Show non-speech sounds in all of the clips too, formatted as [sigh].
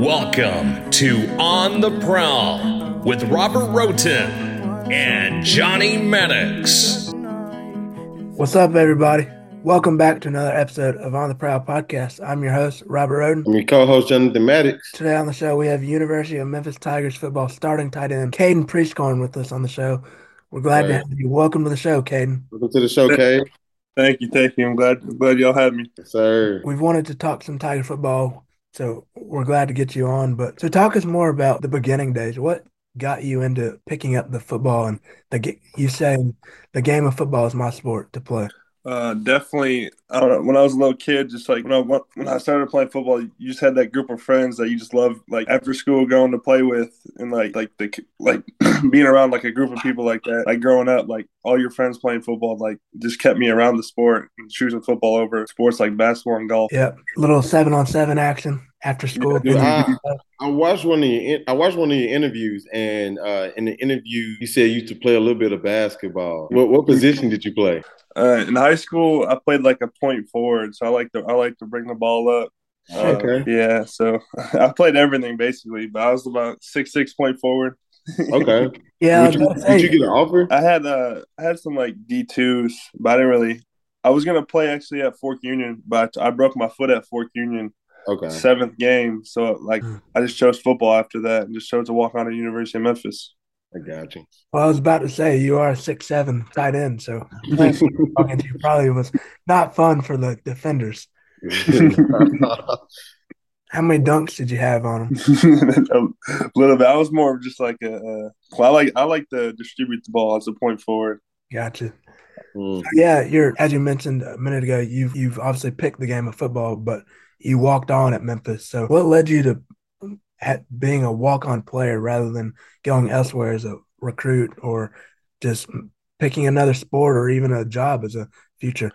Welcome to On the Prowl with Robert Roten and Johnny Maddox. What's up, everybody? Welcome back to another episode of On the Prowl podcast. I'm your host, Robert Roden. I'm your co-host, Jonathan Maddox. Today on the show, we have University of Memphis Tigers football starting tight end Caden Prieskorn with us on the show. We're glad to have you. Welcome to the show, Caden. Welcome to the show, Kay. Thank you, thank you. I'm glad I'm glad y'all had me. Yes, sir. We've wanted to talk some Tiger football, so we're glad to get you on. But so, talk us more about the beginning days. What got you into picking up the football and the you saying the game of football is my sport to play? Uh, definitely. I don't know. When I was a little kid, just like when I when I started playing football, you just had that group of friends that you just love, like after school going to play with, and like like the like [clears throat] being around like a group of people like that. Like growing up, like all your friends playing football, like just kept me around the sport and choosing football over sports like basketball and golf. Yep, little seven on seven action after school. Dude, I, I watched one of your I watched one of your interviews, and uh, in the interview, you said you used to play a little bit of basketball. What what position did you play? Uh, in high school, I played like a point forward, so I like to I like to bring the ball up. Uh, Okay. Yeah, so [laughs] I played everything basically, but I was about six six point forward. Okay. [laughs] yeah, Did you, about did you get an offer? I had uh I had some like D twos, but I didn't really. I was gonna play actually at Fork Union, but I broke my foot at Fork Union Okay. seventh game. So like Hmm. I just chose football after that and just chose to walk on to University of Memphis. I got you. Well, I was about to say you are a six seven tight end, so [laughs] talking to you probably was not fun for the defenders. [laughs] How many dunks did you have on them? [laughs] a little bit. I was more of just like a. Uh, well, I like I like to distribute the ball as a point forward. Gotcha. Mm. Yeah, you're as you mentioned a minute ago. You've you've obviously picked the game of football, but you walked on at Memphis. So, what led you to being a walk on player rather than going elsewhere as a recruit or just picking another sport or even a job as a future?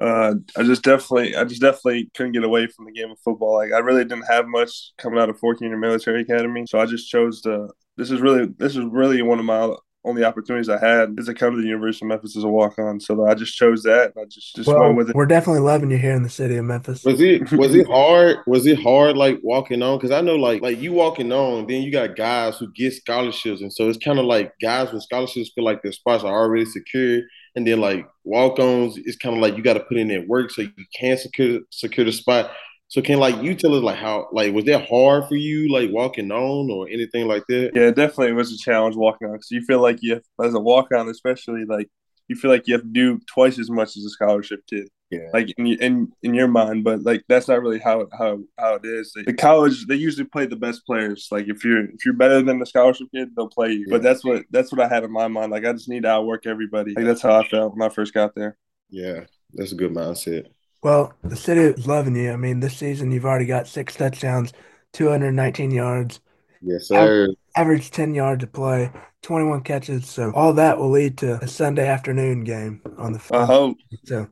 Uh, I just definitely, I just definitely couldn't get away from the game of football. Like I really didn't have much coming out of Fork Union Military Academy, so I just chose to. This is really, this is really one of my only opportunities I had is to come to the University of Memphis as a walk on. So I just chose that. And I just just Well, went with it. we're definitely loving you here in the city of Memphis. Was it [laughs] was it hard? Was it hard like walking on? Because I know like like you walking on, then you got guys who get scholarships, and so it's kind of like guys with scholarships feel like their spots are already secure, and then like walk ons, it's kind of like you got to put in that work so you can secure secure the spot. So can like you tell us like how like was that hard for you like walking on or anything like that? Yeah, definitely it was a challenge walking on because you feel like you, as a walk on, especially like you feel like you have to do twice as much as a scholarship kid. Yeah. like in in in your mind, but like that's not really how how how it is. The college they usually play the best players. Like if you're if you're better than the scholarship kid, they'll play you. Yeah. But that's what that's what I had in my mind. Like I just need to outwork everybody. Like that's how I felt when I first got there. Yeah, that's a good mindset. Well, the city is loving you. I mean, this season you've already got six touchdowns, 219 yards, Yes, sir. average 10 yards a play, 21 catches. So all that will lead to a Sunday afternoon game on the I hope. Uh-huh. So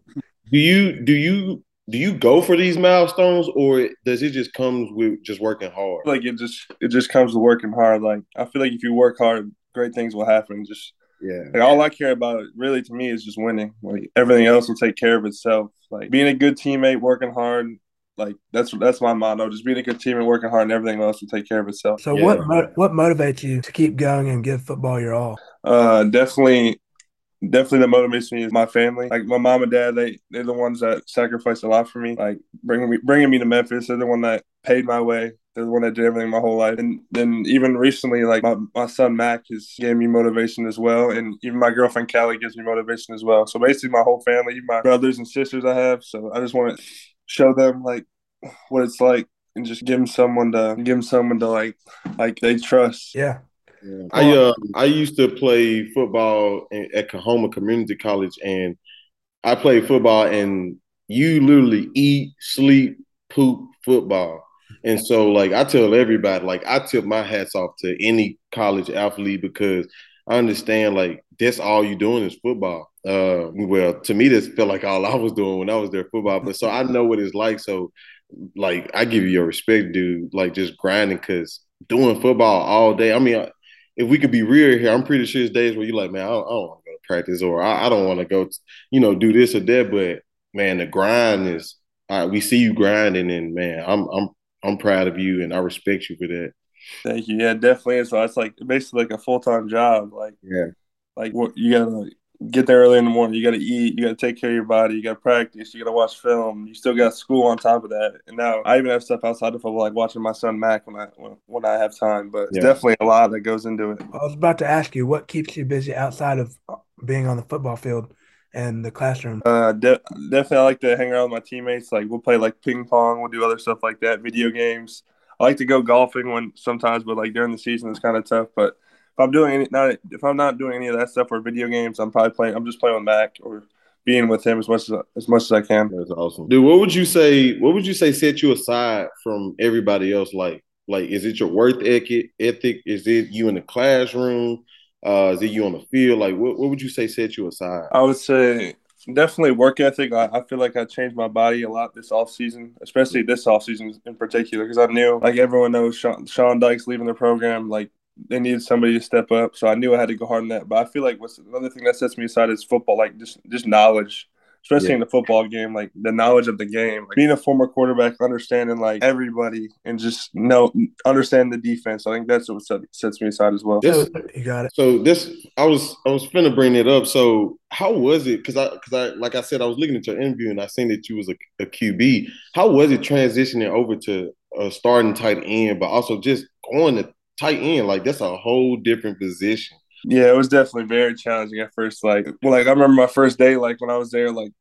Do you do you do you go for these milestones or does it just comes with just working hard? Like it just it just comes to working hard. Like I feel like if you work hard, great things will happen. Just Yeah. Like all I care about really to me is just winning. Like everything else will take care of itself. Like being a good teammate, working hard, like that's that's my motto. Just being a good team and working hard and everything else will take care of itself. so Yeah. what mo- what motivates you to keep going and give football your all? Uh definitely definitely that motivates me is my family. Like my mom and dad, they they're the ones that sacrificed a lot for me. Like bringing me bringing me to Memphis. They're the one that paid my way. They're the one that did everything my whole life. And then even recently, like my, my son Mac has gave me motivation as well. And even my girlfriend Callie gives me motivation as well. So basically my whole family, even my brothers and sisters I have. So I just want to show them like what it's like and just give them someone to give them someone to like like they trust. Yeah. Yeah. I uh I used to play football in, at Coahoma Community College, and I played football, and you literally eat, sleep, poop football. And so, like, I tell everybody, like, I tip my hats off to any college athlete because I understand, like, that's all you're doing is football. Uh, well, to me, this felt like all I was doing when I was there football. But so I know what it's like. So, like, I give you your respect, dude. Like, just grinding because doing football all day. I mean, if we could be real here, I'm pretty sure there's days where you're like, man, I don't, don't want to go to practice or I, I don't want to go, you know, do this or that. But man, the grind is. We see you grinding, and man, I'm I'm I'm proud of you and I respect you for that. Thank you. Yeah, definitely. So it's like basically like a full time job. Like yeah, like what you gotta get there early in the morning. You gotta eat. You gotta take care of your body. You gotta practice. You gotta watch film. You still got school on top of that. And now I even have stuff outside of football, like watching my son Mac when I when, when I have time. But yeah. it's definitely a lot that goes into it. I was about to ask you, what keeps you busy outside of being on the football field? And the classroom? Uh, de- definitely, I like to hang around with my teammates. Like we'll play like ping pong, we'll do other stuff like that, video games. I like to go golfing when sometimes, but like during the season it's kind of tough. But if I'm doing any, not if I'm not doing any of that stuff or video games, I'm probably playing. I'm just playing with Mac or being with him as much as as much as I can. That's awesome, dude. What would you say? What would you say set you aside from everybody else? Like, like is it your worth ethic? Ethic? Is it you in the classroom? Uh, is it you on the field? Like, what, what would you say set you aside? I would say definitely work ethic. I, I, feel like I changed my body a lot this off season, especially this off season in particular, because I knew, like everyone knows, Sean, Sean Dykes leaving the program. Like they needed somebody to step up, so I knew I had to go hard on that. But I feel like what's another thing that sets me aside is football, like just just knowledge especially yeah. in the football game, like the knowledge of the game, like being a former quarterback, understanding like everybody and just know understand the defense. I think that's what sets me aside as well. This, you got it. So this, I was I was finna bring it up. So how was it? Because I because I like I said, I was looking at your interview and I seen that you was a, a QB. How was it transitioning over to a starting tight end, but also just going to tight end? Like that's a whole different position. Yeah, it was definitely very challenging at first. Like, well, like I remember my first day, like when I was there, like,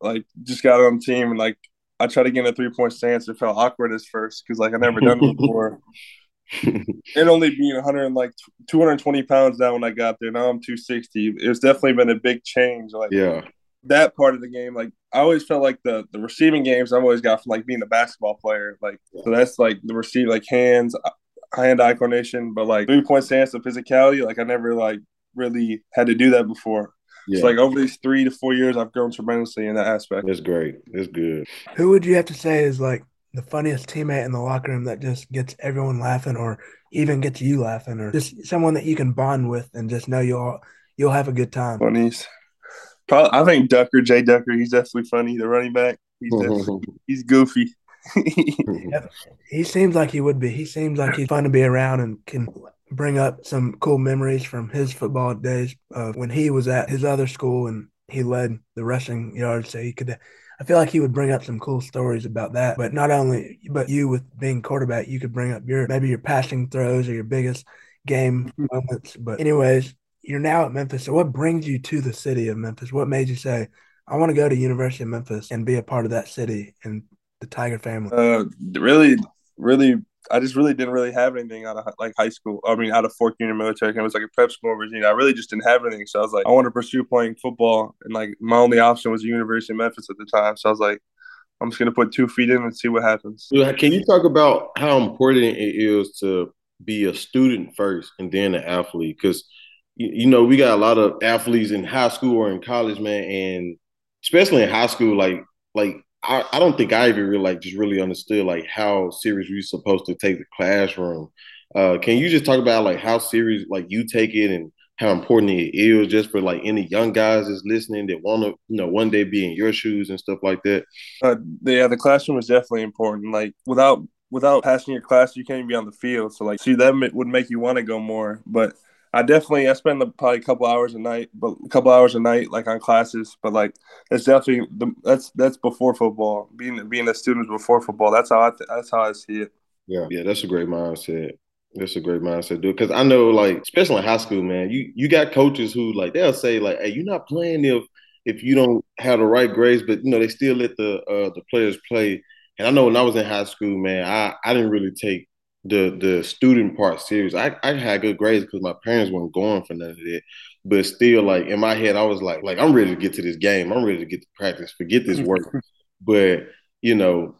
like just got on the team and like I tried to get in a three point stance. It felt awkward at first because like I never done it before. [laughs] and only being 100 like 220 pounds down when I got there. Now I'm 260. It's definitely been a big change. Like, yeah, that part of the game. Like, I always felt like the the receiving games I've always got from like being a basketball player. Like, so that's like the receive like hands hand eye coordination, but like three point stance and physicality, like I never like really had to do that before. Yeah. So like over these three to four years, I've grown tremendously in that aspect. That's great. That's good. Who would you have to say is like the funniest teammate in the locker room that just gets everyone laughing, or even gets you laughing, or just someone that you can bond with and just know you'll you'll have a good time? Funnies. Probably, I think Ducker, Jay Ducker, he's definitely funny. The running back, he's [laughs] he's goofy. [laughs] he seems like he would be. He seems like he's fun to be around and can bring up some cool memories from his football days uh, when he was at his other school and he led the rushing yards. So he could, I feel like he would bring up some cool stories about that. But not only, but you with being quarterback, you could bring up your maybe your passing throws or your biggest game moments. But anyways, you're now at Memphis. So what brings you to the city of Memphis? What made you say, I want to go to University of Memphis and be a part of that city and the Tiger family? Uh, really, really, I just really didn't really have anything out of like high school. I mean, out of Fork Union Military, it was like a prep school in Virginia. I really just didn't have anything, so I was like, I want to pursue playing football, and like my only option was the University of Memphis at the time. So I was like, I'm just gonna put two feet in and see what happens. Can you talk about how important it is to be a student first and then an athlete? Because you know we got a lot of athletes in high school or in college, man, and especially in high school, like like I, I don't think I even really like just really understood like how serious we supposed to take the classroom. Uh, can you just talk about like how serious like you take it and how important it is just for like any young guys that's listening that want to you know one day be in your shoes and stuff like that? Uh, yeah, the classroom is definitely important. Like without without passing your class, you can't even be on the field. So like, see, that would make you want to go more, but I definitely I spend probably a couple hours a night, but a couple hours a night like on classes. But like it's definitely the, that's that's before football. Being being a student before football. That's how I th- that's how I see it. Yeah, yeah, that's a great mindset. That's a great mindset, dude. Because I know, like, especially in high school, man, you you got coaches who like they'll say like, "Hey, you're not playing if if you don't have the right grades," but you know they still let the uh, the players play. And I know when I was in high school, man, I I didn't really take the the student part serious. I, I had good grades because my parents weren't going for none of that. But still, like in my head, I was like, like I'm ready to get to this game. I'm ready to get to practice. Forget this work. [laughs] but you know,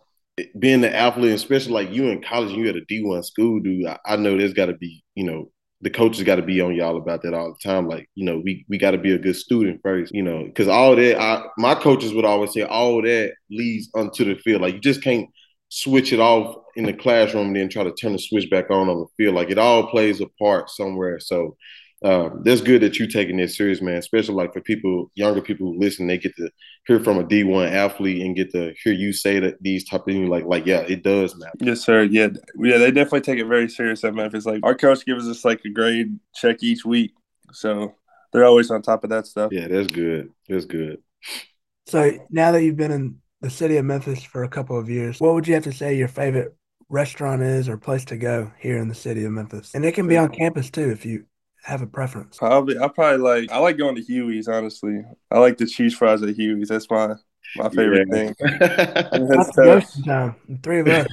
being the athlete, especially like you in college, and you at a D one school, dude. I, I know there's got to be, you know, the coaches got to be on y'all about that all the time. Like, you know, we we got to be a good student first, you know, because all that, I, my coaches would always say, all that leads onto the field. Like, you just can't switch it off in the classroom and then try to turn the switch back on on the field. Like it all plays a part somewhere. So, um, that's good that you're taking this serious, man. Especially like for people, younger people who listen, they get to hear from a D one athlete and get to hear you say that these type of things. Like, like yeah, it does matter. Yes, sir. Yeah, yeah, they definitely take it very serious at Memphis. Like our coach gives us like a grade check each week, so they're always on top of that stuff. Yeah, that's good. That's good. So now that you've been in the city of Memphis for a couple of years, what would you have to say your favorite restaurant is or place to go here in the city of Memphis? And it can be on campus too if you have a preference. Probably, I probably like I like going to Huey's. Honestly, I like the cheese fries at Huey's. That's my my favorite yeah. thing. [laughs] That's the time. Three of us.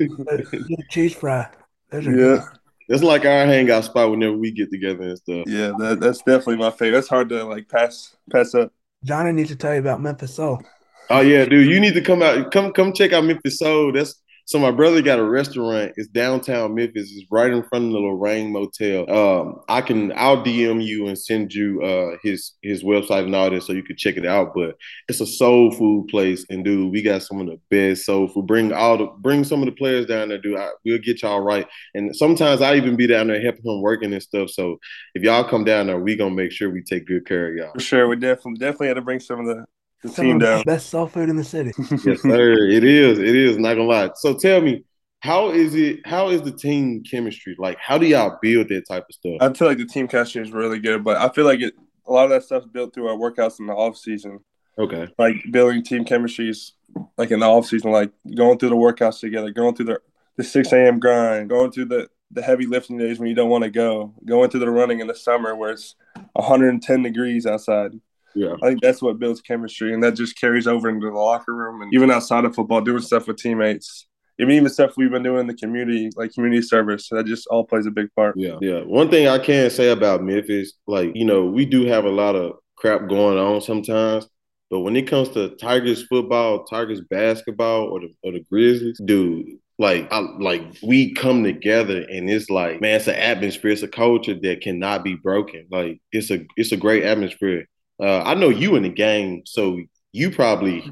[laughs] cheese fry. Those yeah. Good. It's like our hangout spot whenever we get together and stuff. Yeah, that, that's definitely my favorite. That's hard to like pass pass up. Johnny needs to tell you about Memphis Soul. Oh yeah, dude, you need to come out. Come come check out Memphis Soul. That's so my brother got a restaurant. It's downtown Memphis. It's right in front of the Lorraine Motel. Um, I can I'll DM you and send you uh his his website and all this so you can check it out. But it's a soul food place, and dude, we got some of the best soul food. Bring all the bring some of the players down there, dude. I, we'll get y'all right. And sometimes I even be down there helping him working and stuff. So if y'all come down there, we gonna make sure we take good care of y'all. For sure, we definitely definitely had to bring some of the the Some team down. Best soul food in the city. [laughs] yes, sir. It is. It is. Not gonna lie. So tell me, how is it? How is the team chemistry? Like, how do y'all build that type of stuff? I feel like the team chemistry is really good, but I feel like it. A lot of that stuff's built through our workouts in the off season. Okay. Like building team chemistries, like in the off season, like going through the workouts together, going through the the six a.m. grind, going through the the heavy lifting days when you don't want to go, going through the running in the summer where it's 110 degrees outside. Yeah. I think that's what builds chemistry, and that just carries over into the locker room and even outside of football, doing stuff with teammates. Even even stuff we've been doing in the community, like community service, that just all plays a big part. Yeah, yeah. One thing I can say about Memphis, like you know, we do have a lot of crap going on sometimes, but when it comes to Tigers football, Tigers basketball, or the or the Grizzlies, dude, like I, like we come together and it's like man it's an atmosphere it's a culture that cannot be broken like it's a it's a great atmosphere uh, I know you in the game, so you probably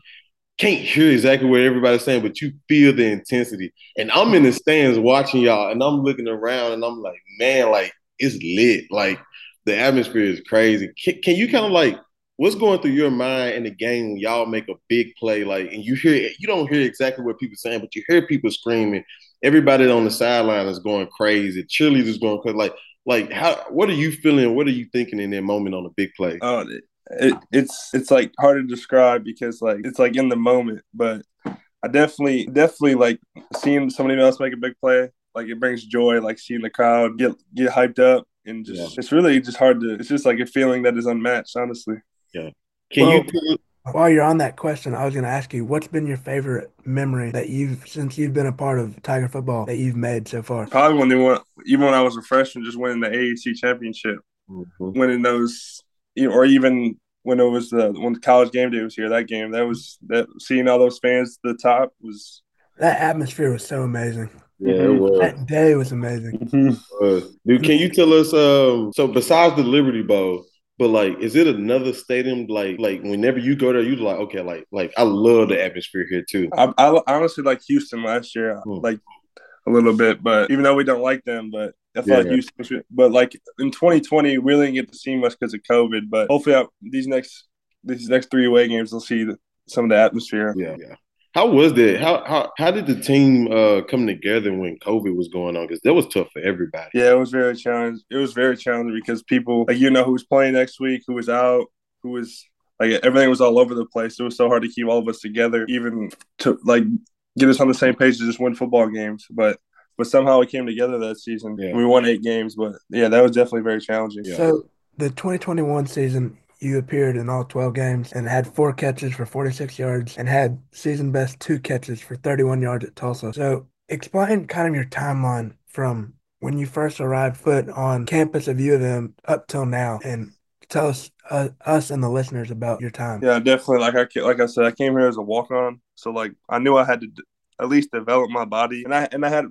can't hear exactly what everybody's saying, but you feel the intensity. And I'm in the stands watching y'all, and I'm looking around, and I'm like, man, like it's lit. Like the atmosphere is crazy. Can, can you kind of like what's going through your mind in the game when y'all make a big play, like, and you hear you don't hear exactly what people saying, but you hear people screaming. Everybody on the sideline is going crazy. Cheerleaders going crazy. Like, like how? What are you feeling? What are you thinking in that moment on a big play? Oh, it, it's it's like hard to describe because like it's like in the moment but i definitely definitely like seeing somebody else make a big play like it brings joy like seeing the crowd get get hyped up and just yeah. it's really just hard to it's just like a feeling that is unmatched honestly yeah can well, you while you're on that question i was going to ask you what's been your favorite memory that you've since you've been a part of tiger football that you've made so far probably when they won even when i was a freshman just winning the aac championship mm-hmm. winning those or even when it was the when the college game day was here, that game that was that seeing all those fans at the top was that atmosphere was so amazing. Yeah, it mm-hmm. was. That day was amazing. [laughs] Mm-hmm. Dude, can you tell us? Um, so besides the Liberty Bowl, but like, is it another stadium? Like, like whenever you go there, you like, okay, like, like I love the atmosphere here too. I, I honestly like Houston last year, hmm. like a little bit, but even though we don't like them, but I feel yeah, like Houston, but like in 2020, we really didn't get to see much because of COVID. But hopefully, I, these next these next three away games, we'll see the, some of the atmosphere. Yeah, yeah. How was that? How how how did the team uh, come together when COVID was going on? Because that was tough for everybody. Yeah, it was very challenging. It was very challenging because people like you know who was playing next week, who was out, who was like everything was all over the place. It was so hard to keep all of us together, even to like get us on the same page to just win football games. But but somehow it came together that season. Yeah. We won eight games, but yeah, that was definitely very challenging. Yeah. So the 2021 season, you appeared in all 12 games and had four catches for 46 yards and had season best two catches for 31 yards at Tulsa. So explain kind of your timeline from when you first arrived foot on campus of U of M up till now and tell us uh, us and the listeners about your time. Yeah, definitely. Like I like I said, I came here as a walk on, so like I knew I had to at least develop my body. And I and I had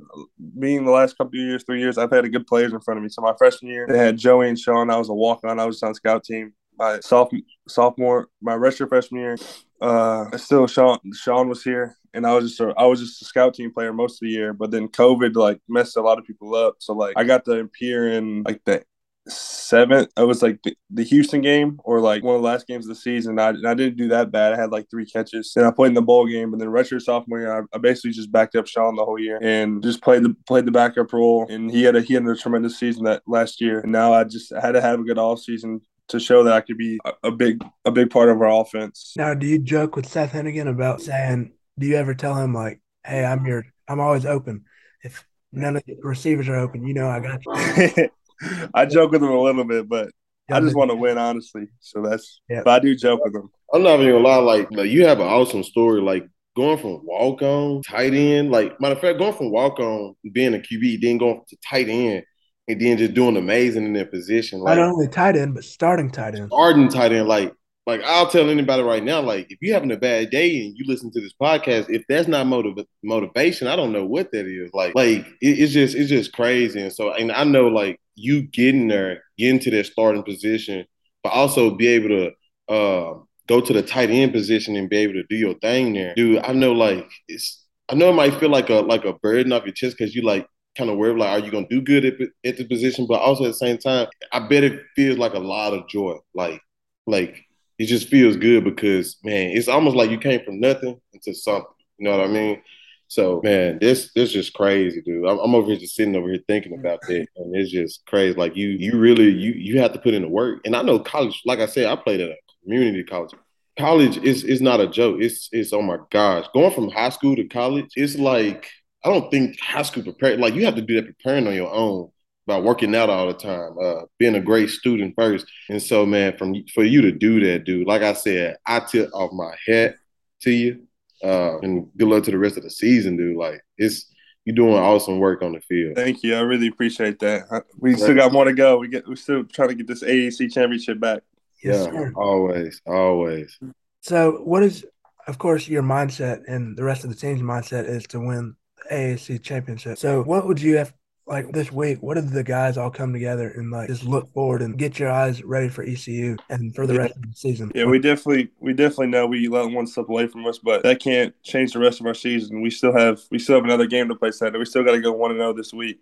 being the last couple of years, three years, I've had a good players in front of me. So my freshman year, they had Joey and Sean. I was a walk on. I was on scout team. My sophomore, sophomore, my redshirt freshman year, uh, still Sean. Sean was here, and I was just a, I was just a scout team player most of the year. But then COVID like messed a lot of people up. So like I got to appear in like the seventh. It was like the, the, Houston game or like one of the last games of the season. I, I didn't do that bad. I had like three catches. And I played in the bowl game, and then redshirt sophomore year, I, I, basically just backed up Sean the whole year and just played the played the backup role. And he had a he had a tremendous season that last year. And now I just I had to have a good off season to show that I could be a, a big a big part of our offense. Now, do you joke with Seth Henigan about saying? Do you ever tell him like, "Hey, I'm your I'm always open. If none of the receivers are open, you know I got you." [laughs] I joke with him a little bit, but I just want to win, honestly. So that's, yeah. but I do joke with him. I'm not even gonna lie, like, like you have an awesome story, like going from walk on, tight end, like matter of fact, going from walk on, being a QB, then going to tight end, and then just doing amazing in their position. Like, not only tight end, but starting tight end. Starting tight end, like like I'll tell anybody right now, like if you're having a bad day and you listen to this podcast, if that's not motiv- motivation, I don't know what that is. Like, like it, it's just it's just crazy. And so, and I know like you getting there, getting to that starting position, but also be able to uh, go to the tight end position and be able to do your thing there, dude. I know like it's I know it might feel like a like a burden off your chest because you like kind of worried like are you gonna do good at, at the position, but also at the same time, I bet it feels like a lot of joy, like like it just feels good because man, it's almost like you came from nothing into something. You know what I mean? So man, this this just crazy, dude. I'm, I'm, over here just sitting over here thinking about that, [laughs] and it's just crazy. Like you, you really you you have to put in the work. And I know college, like I said, I played at a community college. College is is not a joke. It's it's oh my gosh, going from high school to college, it's like I don't think high school prepared. Like you have to do that preparing on your own about working out all the time, uh, being a great student first. And so, man, from for you to do that, dude, like I said, I tip off my hat to you. Uh, and good luck to the rest of the season, dude. Like it's you're doing awesome work on the field. Thank you. I really appreciate that. We still got more to go. We get we're still trying to get this AAC championship back. Yes, yeah, sir. always, always. So, what is, of course, your mindset and the rest of the team's mindset is to win the AAC championship. So, what would you have like this week, what did the guys all come together and like just look forward and get your eyes ready for ECU and for the rest of the season? Yeah, we definitely we definitely know we let one step away from us, but that can't change the rest of our season. We still have we still have another game to play Saturday. We still got to go one and zero oh this week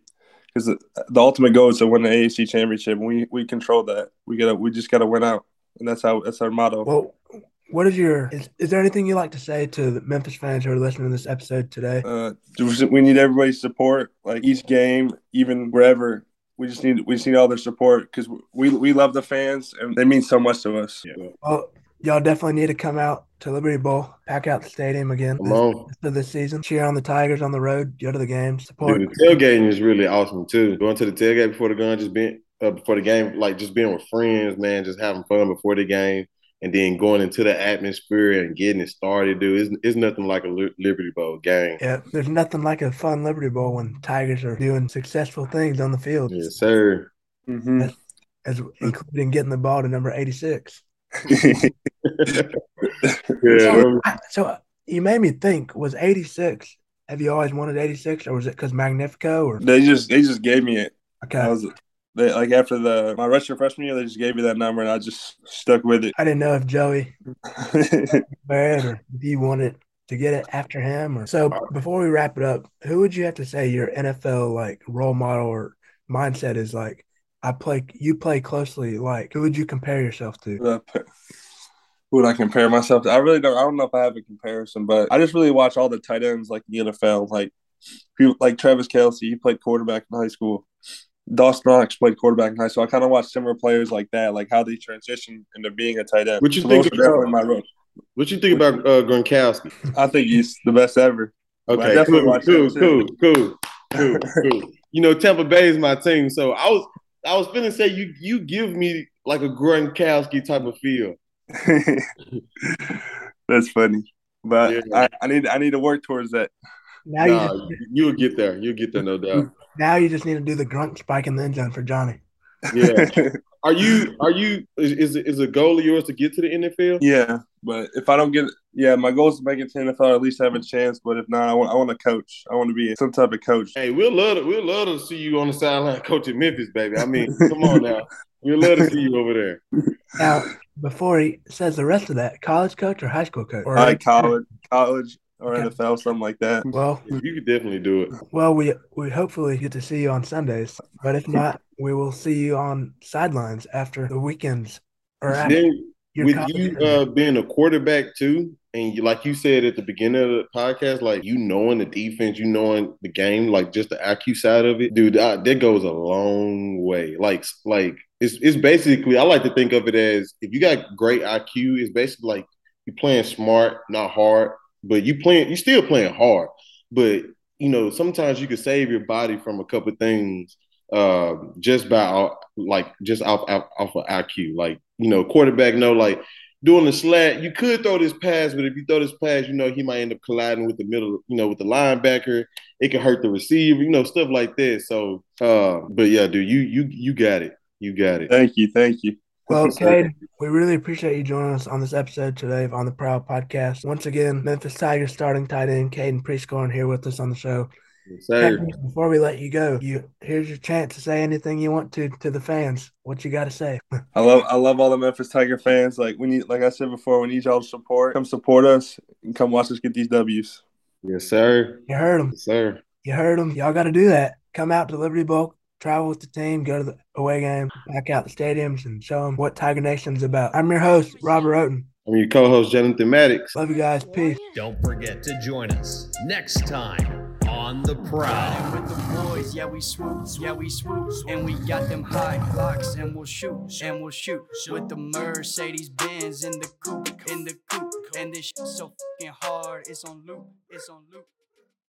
because the, the, ultimate goal is to win the AAC championship. We we control that. We gotta we just gotta win out, and that's how that's our motto. Well, what is your is, is there anything you like to say to the Memphis fans who are listening to this episode today? Uh, we need everybody's support, like each game, even wherever. We just need we just need all their support because we we love the fans and they mean so much to us. Yeah. Well, y'all definitely need to come out to Liberty Bowl, pack out the stadium again this, this season. Cheer on the Tigers on the road. Go to the games. Support. Dude, the tailgating is really awesome too. Going to the tailgate before the gun, just being uh, before the game, like just being with friends, man, just having fun before the game and then going into the atmosphere and getting it started, dude, it's, it's nothing like a Liberty Bowl game. Yeah, there's nothing like a fun Liberty Bowl when Tigers are doing successful things on the field. Yes, sir. Mm-hmm. As, as, including getting the ball to number 86. [laughs] yeah. So, so, you made me think, was 86, have you always wanted 86 or was it because Magnifico? or They just they just gave me it. Okay. Was, they, like after the my redshirt freshman year, they just gave me that number, and I just stuck with it. I didn't know if Joey [laughs] Barrett or if you wanted to get it after him. Or so. Before we wrap it up, who would you have to say your NFL like role model or mindset is like? I play. You play closely. Like, who would you compare yourself to? who would I compare myself to? I really don't. I don't know if I have a comparison, but I just really watch all the tight ends like the NFL, like people like Travis Kelce. He played quarterback in high school. Dawson Knox played quarterback in high school. I kind of watched similar players like that, like how they transition into being a tight end. What you so think about my role? What you think about uh, Gronkowski? I think he's the best ever. Okay, cool, cool, cool, cool, cool, cool. You know, Tampa Bay is my team, so I was I was gonna say you you give me like a Gronkowski type of feel. [laughs] That's funny, but yeah. I, I need I need to work towards that. Now nah, you just, you'll get there. You'll get there, no doubt. Now you just need to do the Gronk spike in the end zone for Johnny. Yeah. [laughs] are you are you is is a goal of yours to get to the NFL? Yeah, but if I don't get yeah, my goal is to make it to NFL at least have a chance. But if not, I want I want to coach. I want to be some type of coach. Hey, we'll love to we'll love to see you on the sideline coaching Memphis, baby. I mean, come on now. we'll love to see you over there. Now, before he says the rest of that, college coach or high school coach? Or college, college, or Okay. NFL, something like that. Well, You could definitely do it. well, we we hopefully get to see you on Sundays, but if not, we will see you on sidelines after the weekends or after Then your with you uh, being a quarterback too, and you, like you said at the beginning of the podcast, like you knowing the defense, you knowing the game, like just the IQ side of it, dude, uh, that goes a long way. Like, like it's it's basically I like to think of it as if you got great IQ, it's basically like you playing smart, not hard, but you playing you still playing hard, but you know sometimes you can save your body from a couple things uh, just by like just off, off off of IQ. Like you know, quarterback know like doing the slat. You could throw this pass, but if you throw this pass, you know he might end up colliding with the middle. You know, with the linebacker, it can hurt the receiver. You know, stuff like that. So, uh, but yeah, dude, you you you got it. You got it. Thank you, thank you. Well, [laughs] Cade, we really appreciate you joining us on this episode today of On the Prowl podcast. Once again, Memphis Tigers starting tight end Caden Prieskorn here with us on the show. Yes, sir. Before we let you go, you here's your chance to say anything you want to to the fans. What you got to say? [laughs] I love I love all the Memphis Tiger fans. Like we need, like I said before, we need y'all support. Come support us and come watch us get these W's. Yes, sir. You heard them. Yes, sir. You heard them. Y'all got to do that. Come out to Liberty Bowl, travel with the team, go to the away game, back out the stadiums, and show them what Tiger Nation's about. I'm your host, Robert Oden. I'm your co-host, Jonathan Maddox. Love you guys. Peace. Don't forget to join us next time on The Prowl. with the boys, yeah we swoop, yeah we swoop, and we got them high locks, and we'll shoot, and we'll shoot with the Mercedes Benz in the coupe, in the coupe, and this shit so fucking hard, it's on loop, it's on loop.